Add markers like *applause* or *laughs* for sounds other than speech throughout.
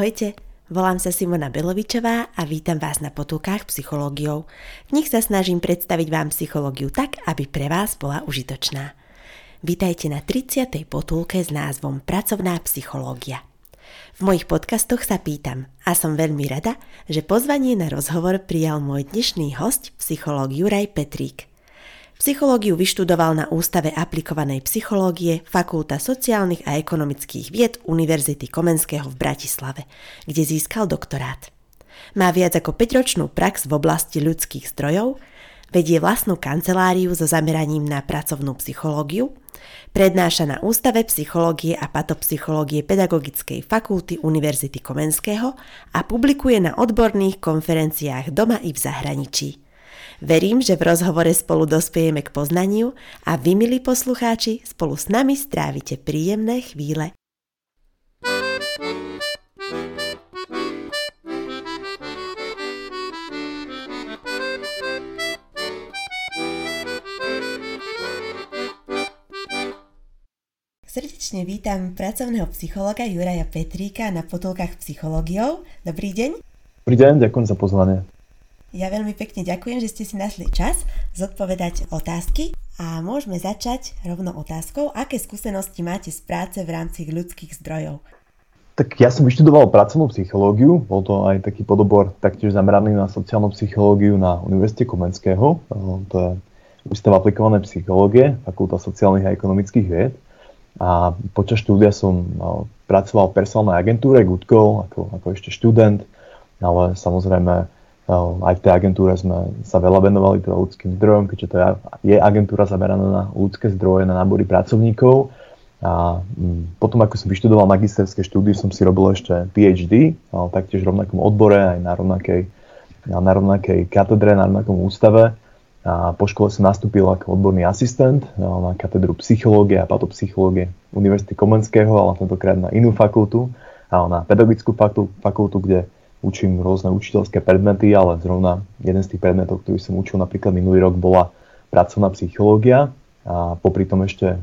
Ahojte, volám sa Simona Belovičová a vítam vás na potulkách psychológiou. V nich sa snažím predstaviť vám psychológiu tak, aby pre vás bola užitočná. Vítajte na 30. potulke s názvom Pracovná psychológia. V mojich podcastoch sa pýtam a som veľmi rada, že pozvanie na rozhovor prijal môj dnešný host, psychológ Juraj Petrík. Psychológiu vyštudoval na Ústave aplikovanej psychológie Fakulta sociálnych a ekonomických vied Univerzity Komenského v Bratislave, kde získal doktorát. Má viac ako 5-ročnú prax v oblasti ľudských zdrojov, vedie vlastnú kanceláriu so zameraním na pracovnú psychológiu, prednáša na Ústave psychológie a patopsychológie Pedagogickej fakulty Univerzity Komenského a publikuje na odborných konferenciách doma i v zahraničí. Verím, že v rozhovore spolu dospiejeme k poznaniu a vy, milí poslucháči, spolu s nami strávite príjemné chvíle. Srdečne vítam pracovného psychologa Juraja Petríka na potulkách psychológiou. Dobrý deň. Dobrý deň, ďakujem za pozvanie. Ja veľmi pekne ďakujem, že ste si našli čas zodpovedať otázky a môžeme začať rovno otázkou, aké skúsenosti máte z práce v rámci ľudských zdrojov. Tak ja som vyštudoval pracovnú psychológiu, bol to aj taký podobor taktiež zameraný na sociálnu psychológiu na Univerzite Komenského, to je Ústav aplikované psychológie, Fakulta sociálnych a ekonomických vied. A počas štúdia som pracoval v personálnej agentúre Goodcall ako, ako ešte študent, ale samozrejme aj v tej agentúre sme sa veľa venovali teda ľudským zdrojom, keďže to je agentúra zameraná na ľudské zdroje, na nábory pracovníkov. A mm, potom, ako som vyštudoval magisterské štúdie, som si robil ešte PhD, taktiež v rovnakom odbore, aj na rovnakej, na rovnakej katedre, na rovnakom ústave. A po škole som nastúpil ako odborný asistent na katedru psychológie a patopsychológie Univerzity Komenského, ale tentokrát na inú fakultu, na pedagogickú fakultu, kde učím rôzne učiteľské predmety, ale zrovna jeden z tých predmetov, ktorý som učil napríklad minulý rok, bola pracovná psychológia a popri tom ešte e,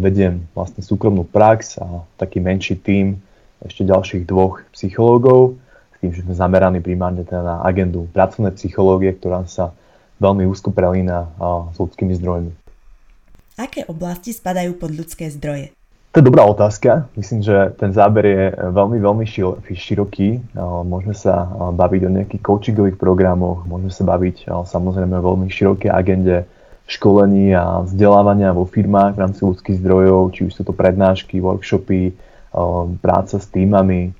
vediem vlastne súkromnú prax a taký menší tím ešte ďalších dvoch psychológov, s tým, že sme zameraní primárne teda na agendu pracovnej psychológie, ktorá sa veľmi úzko prelína s ľudskými zdrojmi. Aké oblasti spadajú pod ľudské zdroje? To je dobrá otázka. Myslím, že ten záber je veľmi, veľmi široký. Môžeme sa baviť o nejakých coachingových programoch, môžeme sa baviť samozrejme o veľmi širokej agende školení a vzdelávania vo firmách v rámci ľudských zdrojov, či už sú to prednášky, workshopy, práca s týmami,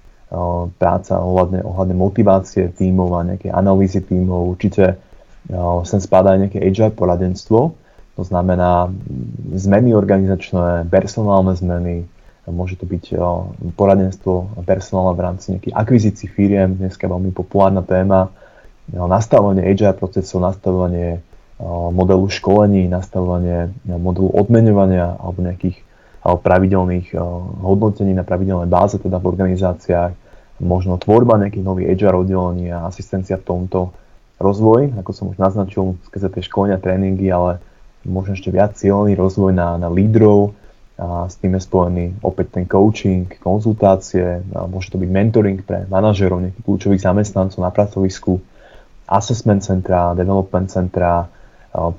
práca ohľadne, ohľadne motivácie tímov a nejaké analýzy tímov. Určite sem spadá aj nejaké agile poradenstvo, to znamená zmeny organizačné, personálne zmeny, môže to byť poradenstvo personálne v rámci nejakých akvizícií firiem, dneska veľmi populárna téma, nastavovanie agile procesov, nastavovanie modelu školení, nastavovanie modelu odmeňovania alebo nejakých pravidelných hodnotení na pravidelnej báze teda v organizáciách, možno tvorba nejakých nových agile oddelení a asistencia v tomto rozvoj, ako som už naznačil, skrze tie školenia, tréningy, ale možno ešte viac cieľný rozvoj na, na lídrov, a s tým je spojený opäť ten coaching, konzultácie, a môže to byť mentoring pre manažerov, nejakých kľúčových zamestnancov na pracovisku, assessment centra, development centra,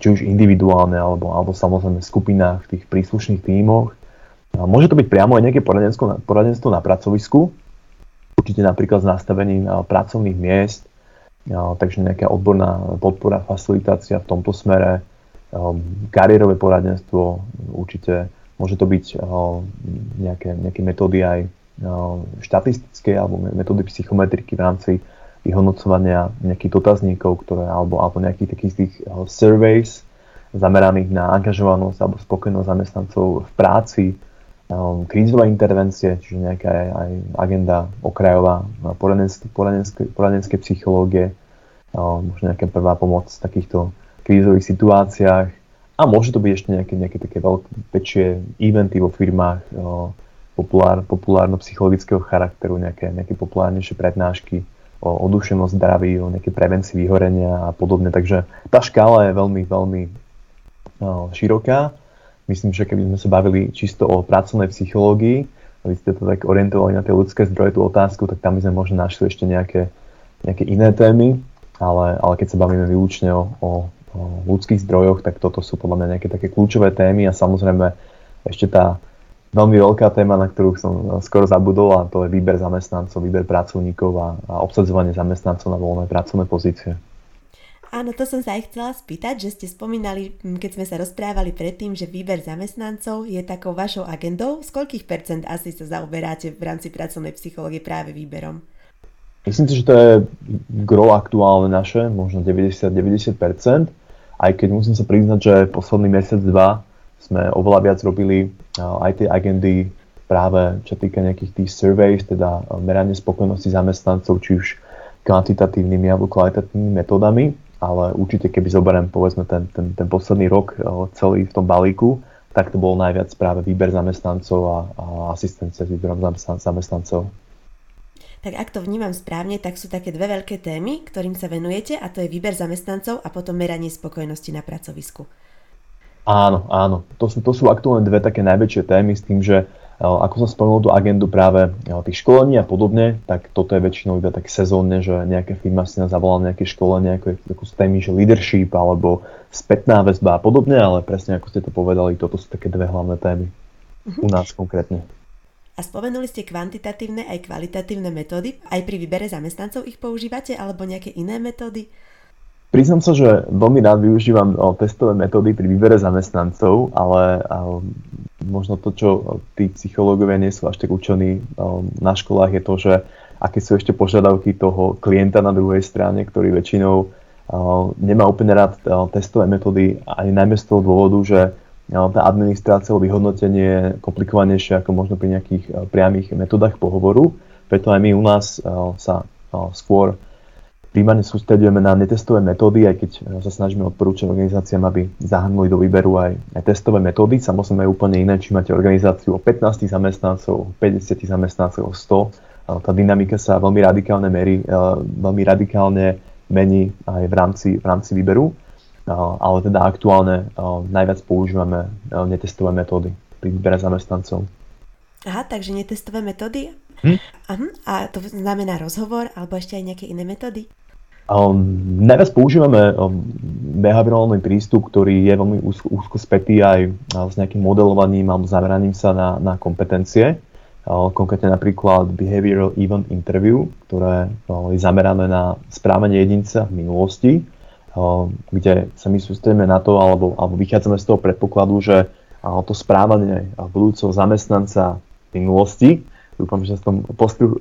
či už individuálne alebo, alebo samozrejme v skupinách v tých príslušných tímoch. A môže to byť priamo aj nejaké poradenstvo, poradenstvo na pracovisku, určite napríklad s nastavením pracovných miest, takže nejaká odborná podpora, facilitácia v tomto smere, kariérové poradenstvo, určite môže to byť ehm, nejaké, nejaké metódy aj ehm, štatistické alebo metódy psychometriky v rámci vyhodnocovania nejakých dotazníkov, ktoré, alebo, alebo nejakých takých tých surveys zameraných na angažovanosť alebo spokojnosť zamestnancov v práci, krízové intervencie, čiže nejaká aj, agenda okrajová poradenské, poradenské, poradenské psychológie, možno nejaká prvá pomoc takýchto krízových situáciách a môže to byť ešte nejaké, nejaké také veľké, väčšie eventy vo firmách o, populár, populárno-psychologického charakteru, nejaké, nejaké populárnejšie prednášky o, o duševnom zdraví, o nejaké prevencii vyhorenia a podobne. Takže tá škála je veľmi, veľmi o, široká. Myslím, že keby sme sa bavili čisto o pracovnej psychológii, vy ste to tak orientovali na tie ľudské zdroje, tú otázku, tak tam by sme možno našli ešte nejaké, nejaké iné témy, ale, ale keď sa bavíme výlučne o, o, o ľudských zdrojoch, tak toto sú podľa mňa nejaké také kľúčové témy a samozrejme ešte tá veľmi veľká téma, na ktorú som skoro zabudol a to je výber zamestnancov, výber pracovníkov a, a obsadzovanie zamestnancov na voľné pracovné pozície. Áno, to som sa aj chcela spýtať, že ste spomínali, keď sme sa rozprávali predtým, že výber zamestnancov je takou vašou agendou. Z koľkých percent asi sa zaoberáte v rámci pracovnej psychológie práve výberom? Myslím si, že to je gro aktuálne naše, možno 90-90%, aj keď musím sa priznať, že posledný mesiac, dva sme oveľa viac robili aj tie agendy práve čo týka nejakých tých surveys, teda meranie spokojnosti zamestnancov, či už kvantitatívnymi alebo kvalitatívnymi metódami ale určite keby zoberiem povedzme ten, ten, ten posledný rok eh, celý v tom balíku, tak to bol najviac práve výber zamestnancov a, a asistencia s výberom zamestnancov. Tak ak to vnímam správne, tak sú také dve veľké témy, ktorým sa venujete a to je výber zamestnancov a potom meranie spokojnosti na pracovisku. Áno, áno. To sú, to sú aktuálne dve také najväčšie témy s tým, že ako som spomenul tú agendu práve tých školení a podobne, tak toto je väčšinou iba tak sezónne, že nejaká firma si nás zavolá nejaké školenie, ako takú témy, že leadership alebo spätná väzba a podobne, ale presne ako ste to povedali, toto sú také dve hlavné témy uh-huh. u nás konkrétne. A spomenuli ste kvantitatívne aj kvalitatívne metódy. Aj pri výbere zamestnancov ich používate alebo nejaké iné metódy? Priznám sa, že veľmi rád využívam testové metódy pri výbere zamestnancov, ale možno to, čo tí psychológovia nie sú až tak učení na školách, je to, že aké sú ešte požiadavky toho klienta na druhej strane, ktorý väčšinou nemá úplne rád testové metódy aj najmä z toho dôvodu, že tá administrácia alebo vyhodnotenie je komplikovanejšie ako možno pri nejakých priamých metodách pohovoru. Preto aj my u nás sa skôr primárne sústredujeme na netestové metódy, aj keď sa snažíme odporúčať organizáciám, aby zahrnuli do výberu aj, testové metódy. Samozrejme je úplne iné, či máte organizáciu o 15 zamestnancov, 50 zamestnancov, 100. Tá dynamika sa veľmi radikálne merí, veľmi radikálne mení aj v rámci, v rámci výberu. Ale teda aktuálne najviac používame netestové metódy pri výbere zamestnancov. Aha, takže netestové metódy? Hm? Aha, a to znamená rozhovor alebo ešte aj nejaké iné metódy? Um, najviac používame um, behaviorálny prístup, ktorý je veľmi úzko, úzko spätý aj uh, s nejakým modelovaním alebo zameraním sa na, na kompetencie. Uh, konkrétne napríklad Behavioral Event Interview, ktoré uh, je zamerané na správanie jedinca v minulosti, uh, kde sa my sústredíme na to, alebo, alebo vychádzame z toho predpokladu, že to správanie budúceho zamestnanca v minulosti, dúfam, že sa tom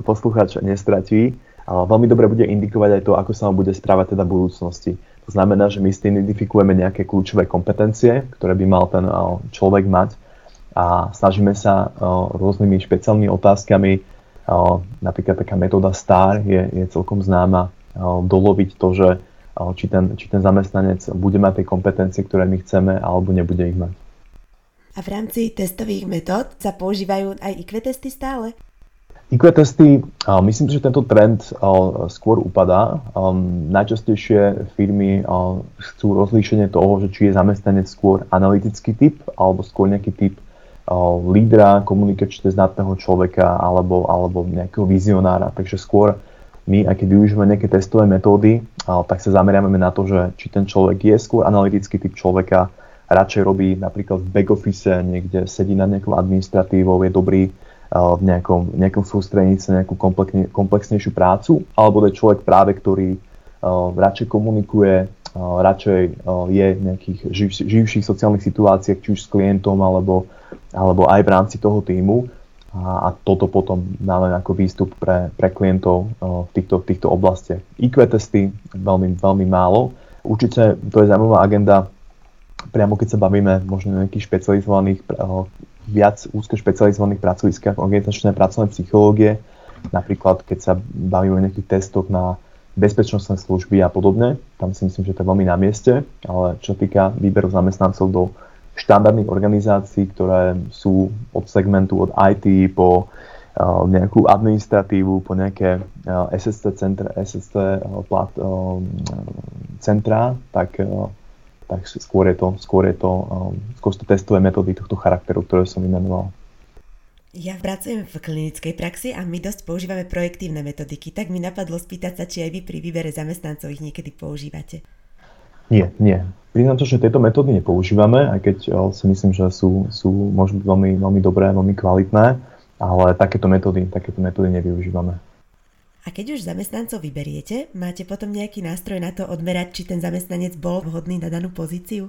poslucháč nestratí, veľmi dobre bude indikovať aj to, ako sa vám bude správať teda v budúcnosti. To znamená, že my s tým identifikujeme nejaké kľúčové kompetencie, ktoré by mal ten človek mať. A snažíme sa rôznymi špeciálnymi otázkami, napríklad taká metóda STAR je, je celkom známa, doloviť to, že či ten, či ten zamestnanec bude mať tie kompetencie, ktoré my chceme, alebo nebude ich mať. A v rámci testových metód sa používajú aj IQ testy stále? IQ testy, myslím, že tento trend skôr upadá. Najčastejšie firmy chcú rozlíšenie toho, že či je zamestnanec skôr analytický typ alebo skôr nejaký typ lídra, komunikačne znatného človeka alebo, alebo nejakého vizionára. Takže skôr my, aj keď využívame nejaké testové metódy, tak sa zameriame na to, že či ten človek je skôr analytický typ človeka, radšej robí napríklad v back office, niekde sedí na nejakou administratívou, je dobrý v nejakom, nejakom sústredení sa nejakú komplexnejšiu prácu, alebo je človek práve, ktorý radšej komunikuje, radšej je v nejakých živ, živších sociálnych situáciách, či už s klientom, alebo, alebo aj v rámci toho týmu. A, a toto potom máme ako výstup pre, pre klientov v týchto, týchto oblastiach. IQ testy veľmi, veľmi málo. Určite to je zaujímavá agenda, priamo keď sa bavíme možno o nejakých špecializovaných viac úzko špecializovaných pracoviskách organizačnej pracovnej psychológie, napríklad keď sa bavíme o nejakých testoch na bezpečnostné služby a podobne, tam si myslím, že to je veľmi na mieste, ale čo týka výberu zamestnancov do štandardných organizácií, ktoré sú od segmentu od IT po uh, nejakú administratívu, po nejaké uh, SST, centra, SST uh, plat, uh, centra, tak tak skôr je to, skôr je to, skôr to testové metódy tohto charakteru, ktoré som vymenoval. Ja pracujem v klinickej praxi a my dosť používame projektívne metodiky, tak mi napadlo spýtať sa, či aj vy pri výbere zamestnancov ich niekedy používate. Nie, nie. Priznám to, že tieto metódy nepoužívame, aj keď si myslím, že sú, sú možno veľmi, veľmi dobré, veľmi kvalitné, ale takéto metódy, takéto metódy nevyužívame. A keď už zamestnancov vyberiete, máte potom nejaký nástroj na to odmerať, či ten zamestnanec bol vhodný na danú pozíciu?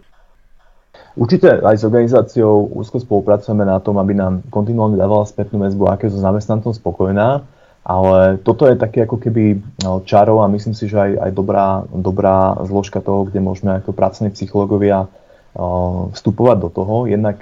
Určite aj s organizáciou úzko spolupracujeme na tom, aby nám kontinuálne dávala spätnú väzbu, aké so zamestnancom spokojná ale toto je také ako keby no, čarov a myslím si, že aj, aj dobrá, dobrá zložka toho, kde môžeme ako pracovní psychológovia vstupovať do toho, jednak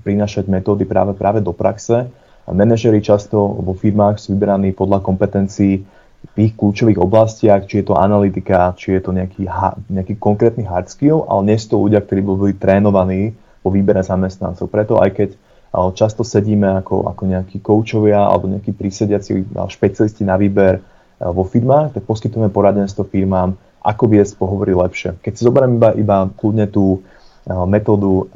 prinašať metódy práve, práve do praxe. Manažery často vo firmách sú vyberaní podľa kompetencií v ich kľúčových oblastiach, či je to analytika, či je to nejaký, nejaký konkrétny hard skill, ale nie sú to ľudia, ktorí boli trénovaní po výbere zamestnancov. Preto aj keď Často sedíme ako, ako nejakí koučovia alebo nejakí prísediaci špecialisti na výber vo firmách, tak poskytujeme poradenstvo firmám, ako viesť pohovory lepšie. Keď si zoberiem iba, iba kľudne tú metódu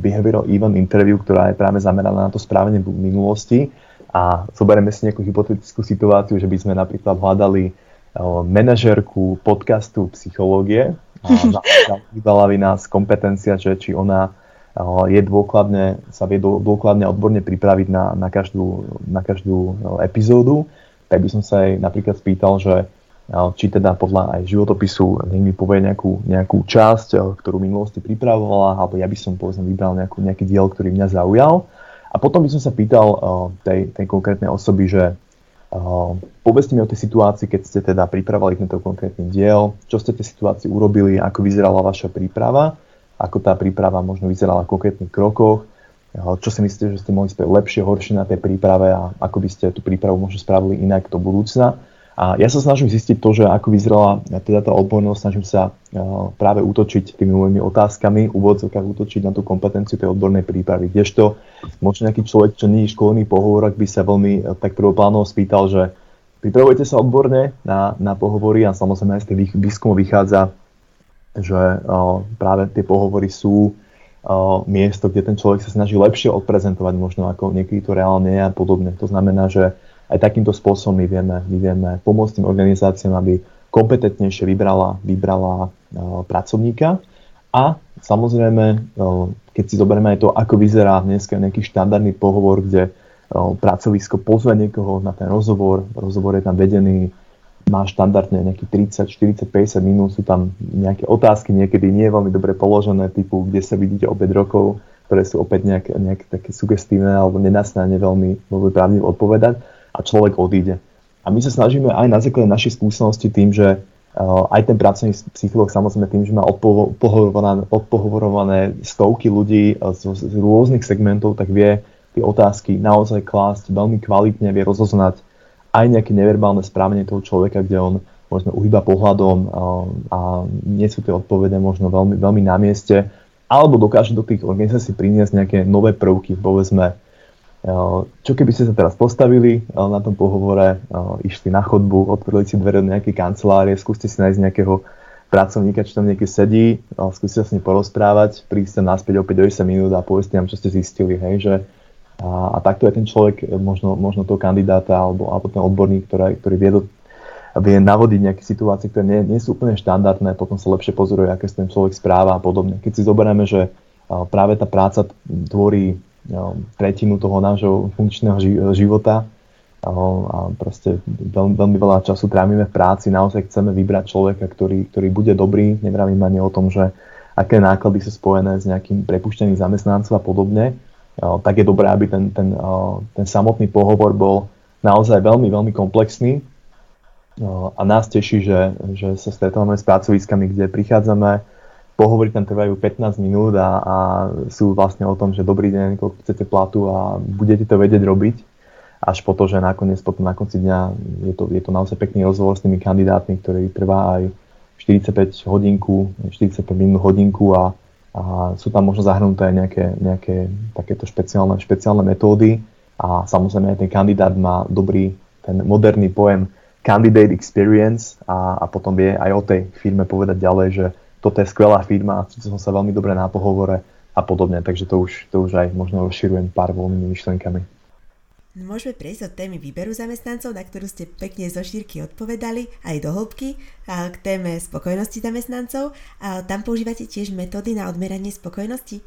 Behavioral Event Interview, ktorá je práve zameraná na to správanie v minulosti a zoberieme si nejakú hypotetickú situáciu, že by sme napríklad hľadali manažérku podcastu psychológie a *laughs* vydala by nás kompetencia, že či ona je dôkladne, sa vie dôkladne odborne pripraviť na, na, každú, na každú epizódu, tak by som sa aj napríklad spýtal, že či teda podľa aj životopisu nech mi povie nejakú, nejakú časť, ktorú minulosti pripravovala, alebo ja by som povedzme vybral nejakú, nejaký diel, ktorý mňa zaujal. A potom by som sa pýtal tej, tej konkrétnej osoby, že povedzte mi o tej situácii, keď ste teda pripravovali tento konkrétny diel, čo ste tej situácii urobili, ako vyzerala vaša príprava ako tá príprava možno vyzerala v konkrétnych krokoch, čo si myslíte, že ste mohli spraviť lepšie, horšie na tej príprave a ako by ste tú prípravu možno spravili inak do budúcna. A ja sa snažím zistiť to, že ako vyzerala teda tá odbornosť, snažím sa práve útočiť tými mojimi otázkami, úvodzovkách útočiť na tú kompetenciu tej odbornej prípravy. Kdežto možno nejaký človek, čo nie je školný pohovor, by sa veľmi e, tak prvoplánovo spýtal, že pripravujete sa odborne na, na pohovory a samozrejme aj z tých výskumov vychádza, že práve tie pohovory sú miesto, kde ten človek sa snaží lepšie odprezentovať možno ako niekedy to reálne je a podobne. To znamená, že aj takýmto spôsobom my vieme, my vieme pomôcť tým organizáciám, aby kompetentnejšie vybrala, vybrala pracovníka a samozrejme, keď si zoberieme aj to, ako vyzerá dneska nejaký štandardný pohovor, kde pracovisko pozve niekoho na ten rozhovor, rozhovor je tam vedený má štandardne nejakých 30, 40, 50 minút, sú tam nejaké otázky, niekedy nie veľmi dobre položené, typu, kde sa vidíte o 5 rokov, ktoré sú opäť nejak, nejak také sugestívne alebo nenasnane veľmi, veľmi právne odpovedať a človek odíde. A my sa snažíme aj na základe našej skúsenosti tým, že uh, aj ten pracovný psychológ samozrejme tým, že má odpohovorované, odpohovorované stovky ľudí z, z rôznych segmentov, tak vie tie otázky naozaj klásť veľmi kvalitne, vie rozoznať aj nejaké neverbálne správanie toho človeka, kde on možno uhýba pohľadom a, a nie sú tie odpovede možno veľmi, veľmi na mieste, alebo dokáže do tých organizácií priniesť nejaké nové prvky, povedzme, čo keby ste sa teraz postavili na tom pohovore, išli na chodbu, otvorili si dvere do nejakej kancelárie, skúste si nájsť nejakého pracovníka, čo tam niekde sedí, skúste sa s ním porozprávať, príďte naspäť opäť o 10 minút a povedzte nám, čo ste zistili, hej, že a, a takto je ten človek, e, možno, možno toho kandidáta alebo, alebo ten odborník, ktorý, ktorý vie, do, vie navodiť nejaké situácie, ktoré nie, nie sú úplne štandardné, potom sa lepšie pozoruje, aké sa ten človek správa a podobne. Keď si zoberieme, že práve tá práca tvorí tretinu toho nášho funkčného života a proste veľmi, veľmi veľa času trávime v práci, naozaj chceme vybrať človeka, ktorý, ktorý bude dobrý, nevravím ani o tom, že aké náklady sú spojené s nejakým prepuštením zamestnancov a podobne, tak je dobré, aby ten, ten, ten samotný pohovor bol naozaj veľmi, veľmi komplexný. A nás teší, že, že sa stretávame s pracoviskami, kde prichádzame, pohovory tam trvajú 15 minút a, a sú vlastne o tom, že dobrý deň, koľko chcete platu a budete to vedieť robiť. Až po to, že nakoniec potom na konci dňa je to, je to naozaj pekný rozhovor s tými kandidátmi, ktorý trvá aj 45 hodinku, 45 minút hodinku a, a sú tam možno zahrnuté nejaké, nejaké takéto špeciálne, špeciálne metódy a samozrejme aj ten kandidát má dobrý, ten moderný pojem candidate experience a, a potom vie aj o tej firme povedať ďalej, že toto je skvelá firma, cítil som sa veľmi dobre na pohovore a podobne, takže to už, to už aj možno rozširujem pár voľnými myšlenkami. Môžeme prejsť od témy výberu zamestnancov, na ktorú ste pekne zo šírky odpovedali, aj do hĺbky, k téme spokojnosti zamestnancov. A tam používate tiež metódy na odmeranie spokojnosti?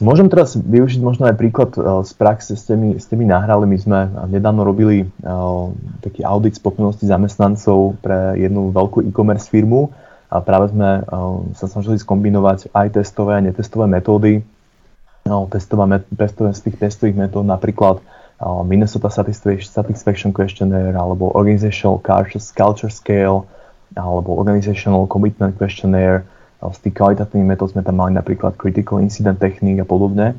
Môžem teraz využiť možno aj príklad e, z praxe, s tými, s tými nahrali. My sme nedávno robili uh, taký audit spokojnosti zamestnancov pre jednu veľkú e-commerce firmu a práve sme uh, sa snažili skombinovať aj testové a netestové metódy no, testové, testové, z tých testových metód napríklad Minnesota Satisfaction Questionnaire alebo Organizational Culture Scale alebo Organizational Commitment Questionnaire. Z tých kvalitatívnych metód sme tam mali napríklad Critical Incident Technique a podobne.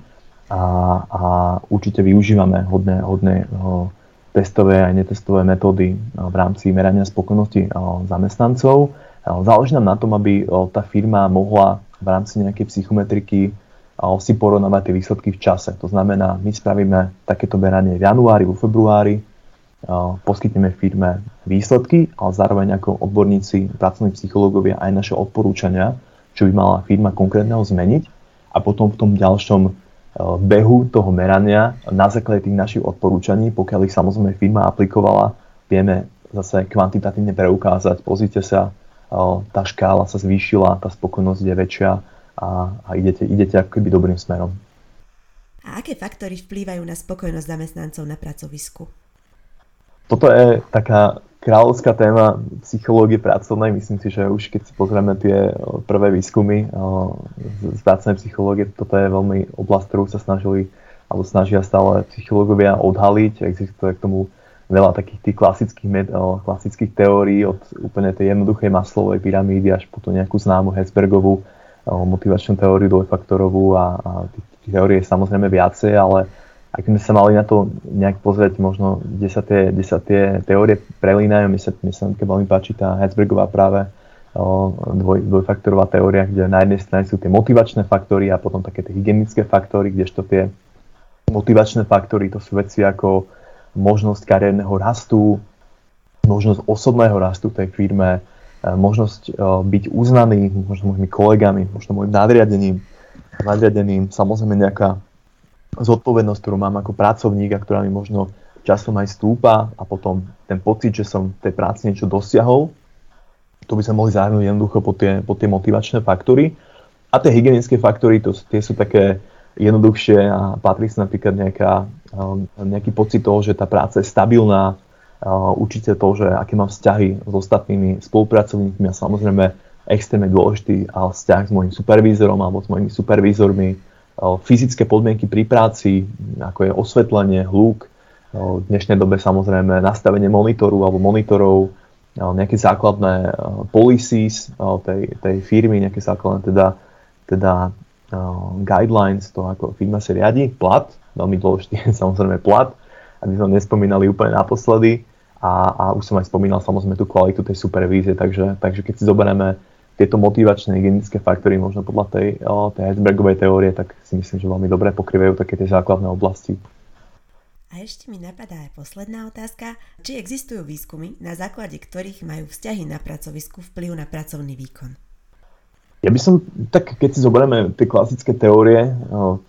A, a určite využívame hodné, hodné testové a netestové metódy v rámci merania spokojnosti zamestnancov. Záleží nám na tom, aby tá firma mohla v rámci nejakej psychometriky si porovnávať tie výsledky v čase. To znamená, my spravíme takéto beranie v januári, vo februári, poskytneme firme výsledky, ale zároveň ako odborníci, pracovní psychológovia aj naše odporúčania, čo by mala firma konkrétneho zmeniť. A potom v tom ďalšom behu toho merania na základe tých našich odporúčaní, pokiaľ ich samozrejme firma aplikovala, vieme zase kvantitatívne preukázať, pozrite sa, tá škála sa zvýšila, tá spokojnosť je väčšia, a, a idete, idete ako keby dobrým smerom. A aké faktory vplývajú na spokojnosť zamestnancov na pracovisku? Toto je taká kráľovská téma psychológie pracovnej. Myslím si, že už keď si pozrieme tie prvé výskumy z pracovnej psychológie, toto je veľmi oblasť, ktorú sa snažili alebo snažia stále psychológovia odhaliť. Existuje k tomu veľa takých tých klasických, klasických teórií od úplne tej jednoduchej maslovej pyramídy až po tú nejakú známu Hesbergovú motivačnú teóriu dvojfaktorovú a, a tých, teórií je samozrejme viacej, ale ak sme sa mali na to nejak pozrieť, možno kde sa tie, kde sa tie teórie prelínajú, mi sa, mi sa veľmi páči tá Herzbergová práve dvoj, dvojfaktorová teória, kde na jednej strane sú tie motivačné faktory a potom také tie hygienické faktory, kdežto tie motivačné faktory to sú veci ako možnosť kariérneho rastu, možnosť osobného rastu tej firme, možnosť e, byť uznaný možno mojimi kolegami, možno môjim nadriadením, nadriadeným, samozrejme nejaká zodpovednosť, ktorú mám ako pracovník a ktorá mi možno časom aj stúpa a potom ten pocit, že som tej práci niečo dosiahol, to by sa mohli zahrnúť jednoducho po tie, po tie motivačné faktory. A tie hygienické faktory, to, tie sú také jednoduchšie a patrí sa napríklad nejaká, e, nejaký pocit toho, že tá práca je stabilná, určite to, že aké mám vzťahy s ostatnými spolupracovníkmi a samozrejme extrémne dôležitý vzťah s mojim supervízorom alebo s mojimi supervízormi, fyzické podmienky pri práci, ako je osvetlenie, hluk, v dnešnej dobe samozrejme nastavenie monitoru alebo monitorov, nejaké základné policies tej, tej firmy, nejaké základné teda, teda guidelines, to ako firma sa riadi, plat, veľmi dôležitý *laughs* samozrejme plat, aby sme nespomínali úplne naposledy. A, a už som aj spomínal samozrejme tú kvalitu tej supervízie, takže, takže keď si zoberieme tieto motivačné hygienické faktory možno podľa tej, tej Heisenbergovej teórie, tak si myslím, že veľmi dobre pokrývajú také tie základné oblasti. A ešte mi napadá aj posledná otázka. Či existujú výskumy, na základe ktorých majú vzťahy na pracovisku vplyv na pracovný výkon? Ja by som, tak keď si zoberieme tie klasické teórie,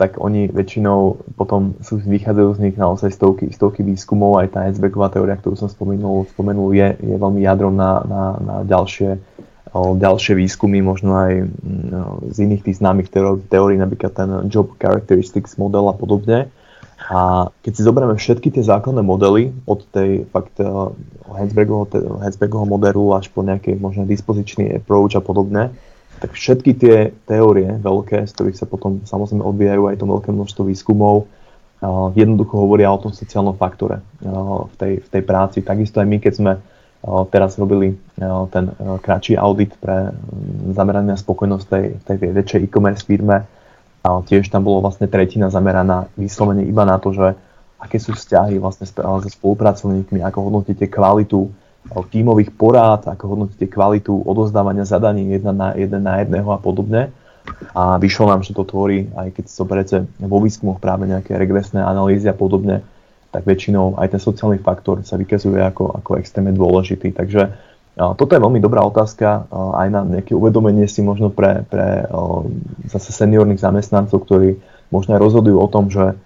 tak oni väčšinou potom sú, vychádzajú z nich naozaj stovky, stovky výskumov, aj tá Hesbergová teória, ktorú som spomenul, spomenul je, je veľmi jadrom na, na, na ďalšie, ďalšie výskumy, možno aj z iných tých známych teórií, napríklad ten Job Characteristics model a podobne. A keď si zoberieme všetky tie základné modely od tej fakt Hesbergovho modelu až po nejaký možno dispozičný approach a podobne, tak všetky tie teórie veľké, z ktorých sa potom samozrejme odvíjajú aj to veľké množstvo výskumov, jednoducho hovoria o tom sociálnom faktore v tej, v tej práci. Takisto aj my, keď sme teraz robili ten kratší audit pre zameranie na spokojnosť tej, tej väčšej e-commerce firme, tiež tam bolo vlastne tretina zameraná vyslovene iba na to, že aké sú vzťahy vlastne so spolupracovníkmi, ako hodnotíte kvalitu tímových porád, ako hodnotíte kvalitu odozdávania zadaní jedna na, jeden na jedného a podobne. A vyšlo nám, že to tvorí, aj keď zoberete vo výskumoch práve nejaké regresné analýzy a podobne, tak väčšinou aj ten sociálny faktor sa vykazuje ako, ako extrémne dôležitý. Takže toto je veľmi dobrá otázka aj na nejaké uvedomenie si možno pre, pre zase seniorných zamestnancov, ktorí možno aj rozhodujú o tom, že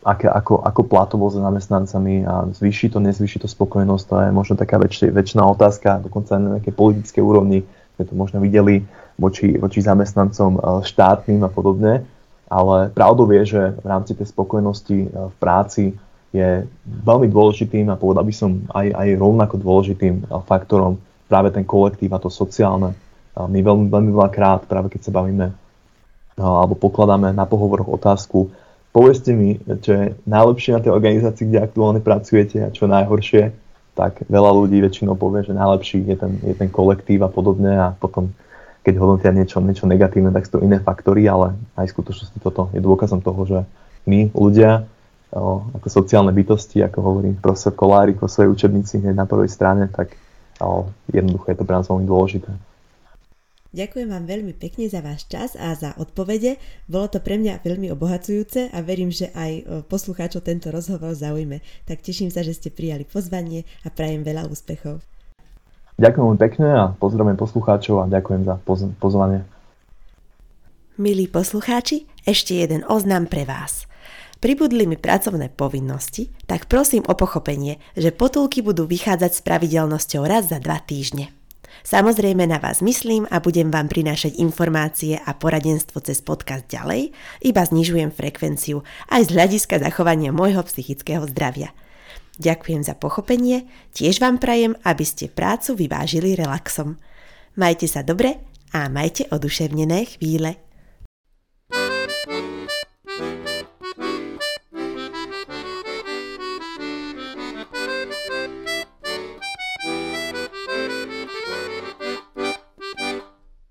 aké, ako, ako platovo za zamestnancami a zvýši to, nezvýši to spokojnosť, to je možno taká väč, väčšiná otázka, dokonca aj na nejakej politickej úrovni, sme to možno videli voči, voči zamestnancom štátnym a podobne, ale pravdou je, že v rámci tej spokojnosti v práci je veľmi dôležitým a povedal by som aj, aj rovnako dôležitým faktorom práve ten kolektív a to sociálne. My veľmi, veľmi veľa krát, práve keď sa bavíme alebo pokladáme na pohovoroch otázku, povedzte mi, čo je najlepšie na tej organizácii, kde aktuálne pracujete a čo najhoršie, tak veľa ľudí väčšinou povie, že najlepší je ten, je ten kolektív a podobne a potom keď hodnotia niečo, niečo negatívne, tak sú to iné faktory, ale aj v skutočnosti toto je dôkazom toho, že my ľudia o, ako sociálne bytosti, ako hovorím profesor Kolárik vo svojej učebnici hneď na prvej strane, tak o, jednoducho je to pre nás veľmi dôležité. Ďakujem vám veľmi pekne za váš čas a za odpovede. Bolo to pre mňa veľmi obohacujúce a verím, že aj poslucháčov tento rozhovor zaujme. Tak teším sa, že ste prijali pozvanie a prajem veľa úspechov. Ďakujem veľmi pekne a pozdravujem poslucháčov a ďakujem za poz- pozvanie. Milí poslucháči, ešte jeden oznam pre vás. Pribudli mi pracovné povinnosti, tak prosím o pochopenie, že potulky budú vychádzať s pravidelnosťou raz za dva týždne. Samozrejme na vás myslím a budem vám prinášať informácie a poradenstvo cez podcast ďalej, iba znižujem frekvenciu aj z hľadiska zachovania môjho psychického zdravia. Ďakujem za pochopenie, tiež vám prajem, aby ste prácu vyvážili relaxom. Majte sa dobre a majte oduševnené chvíle.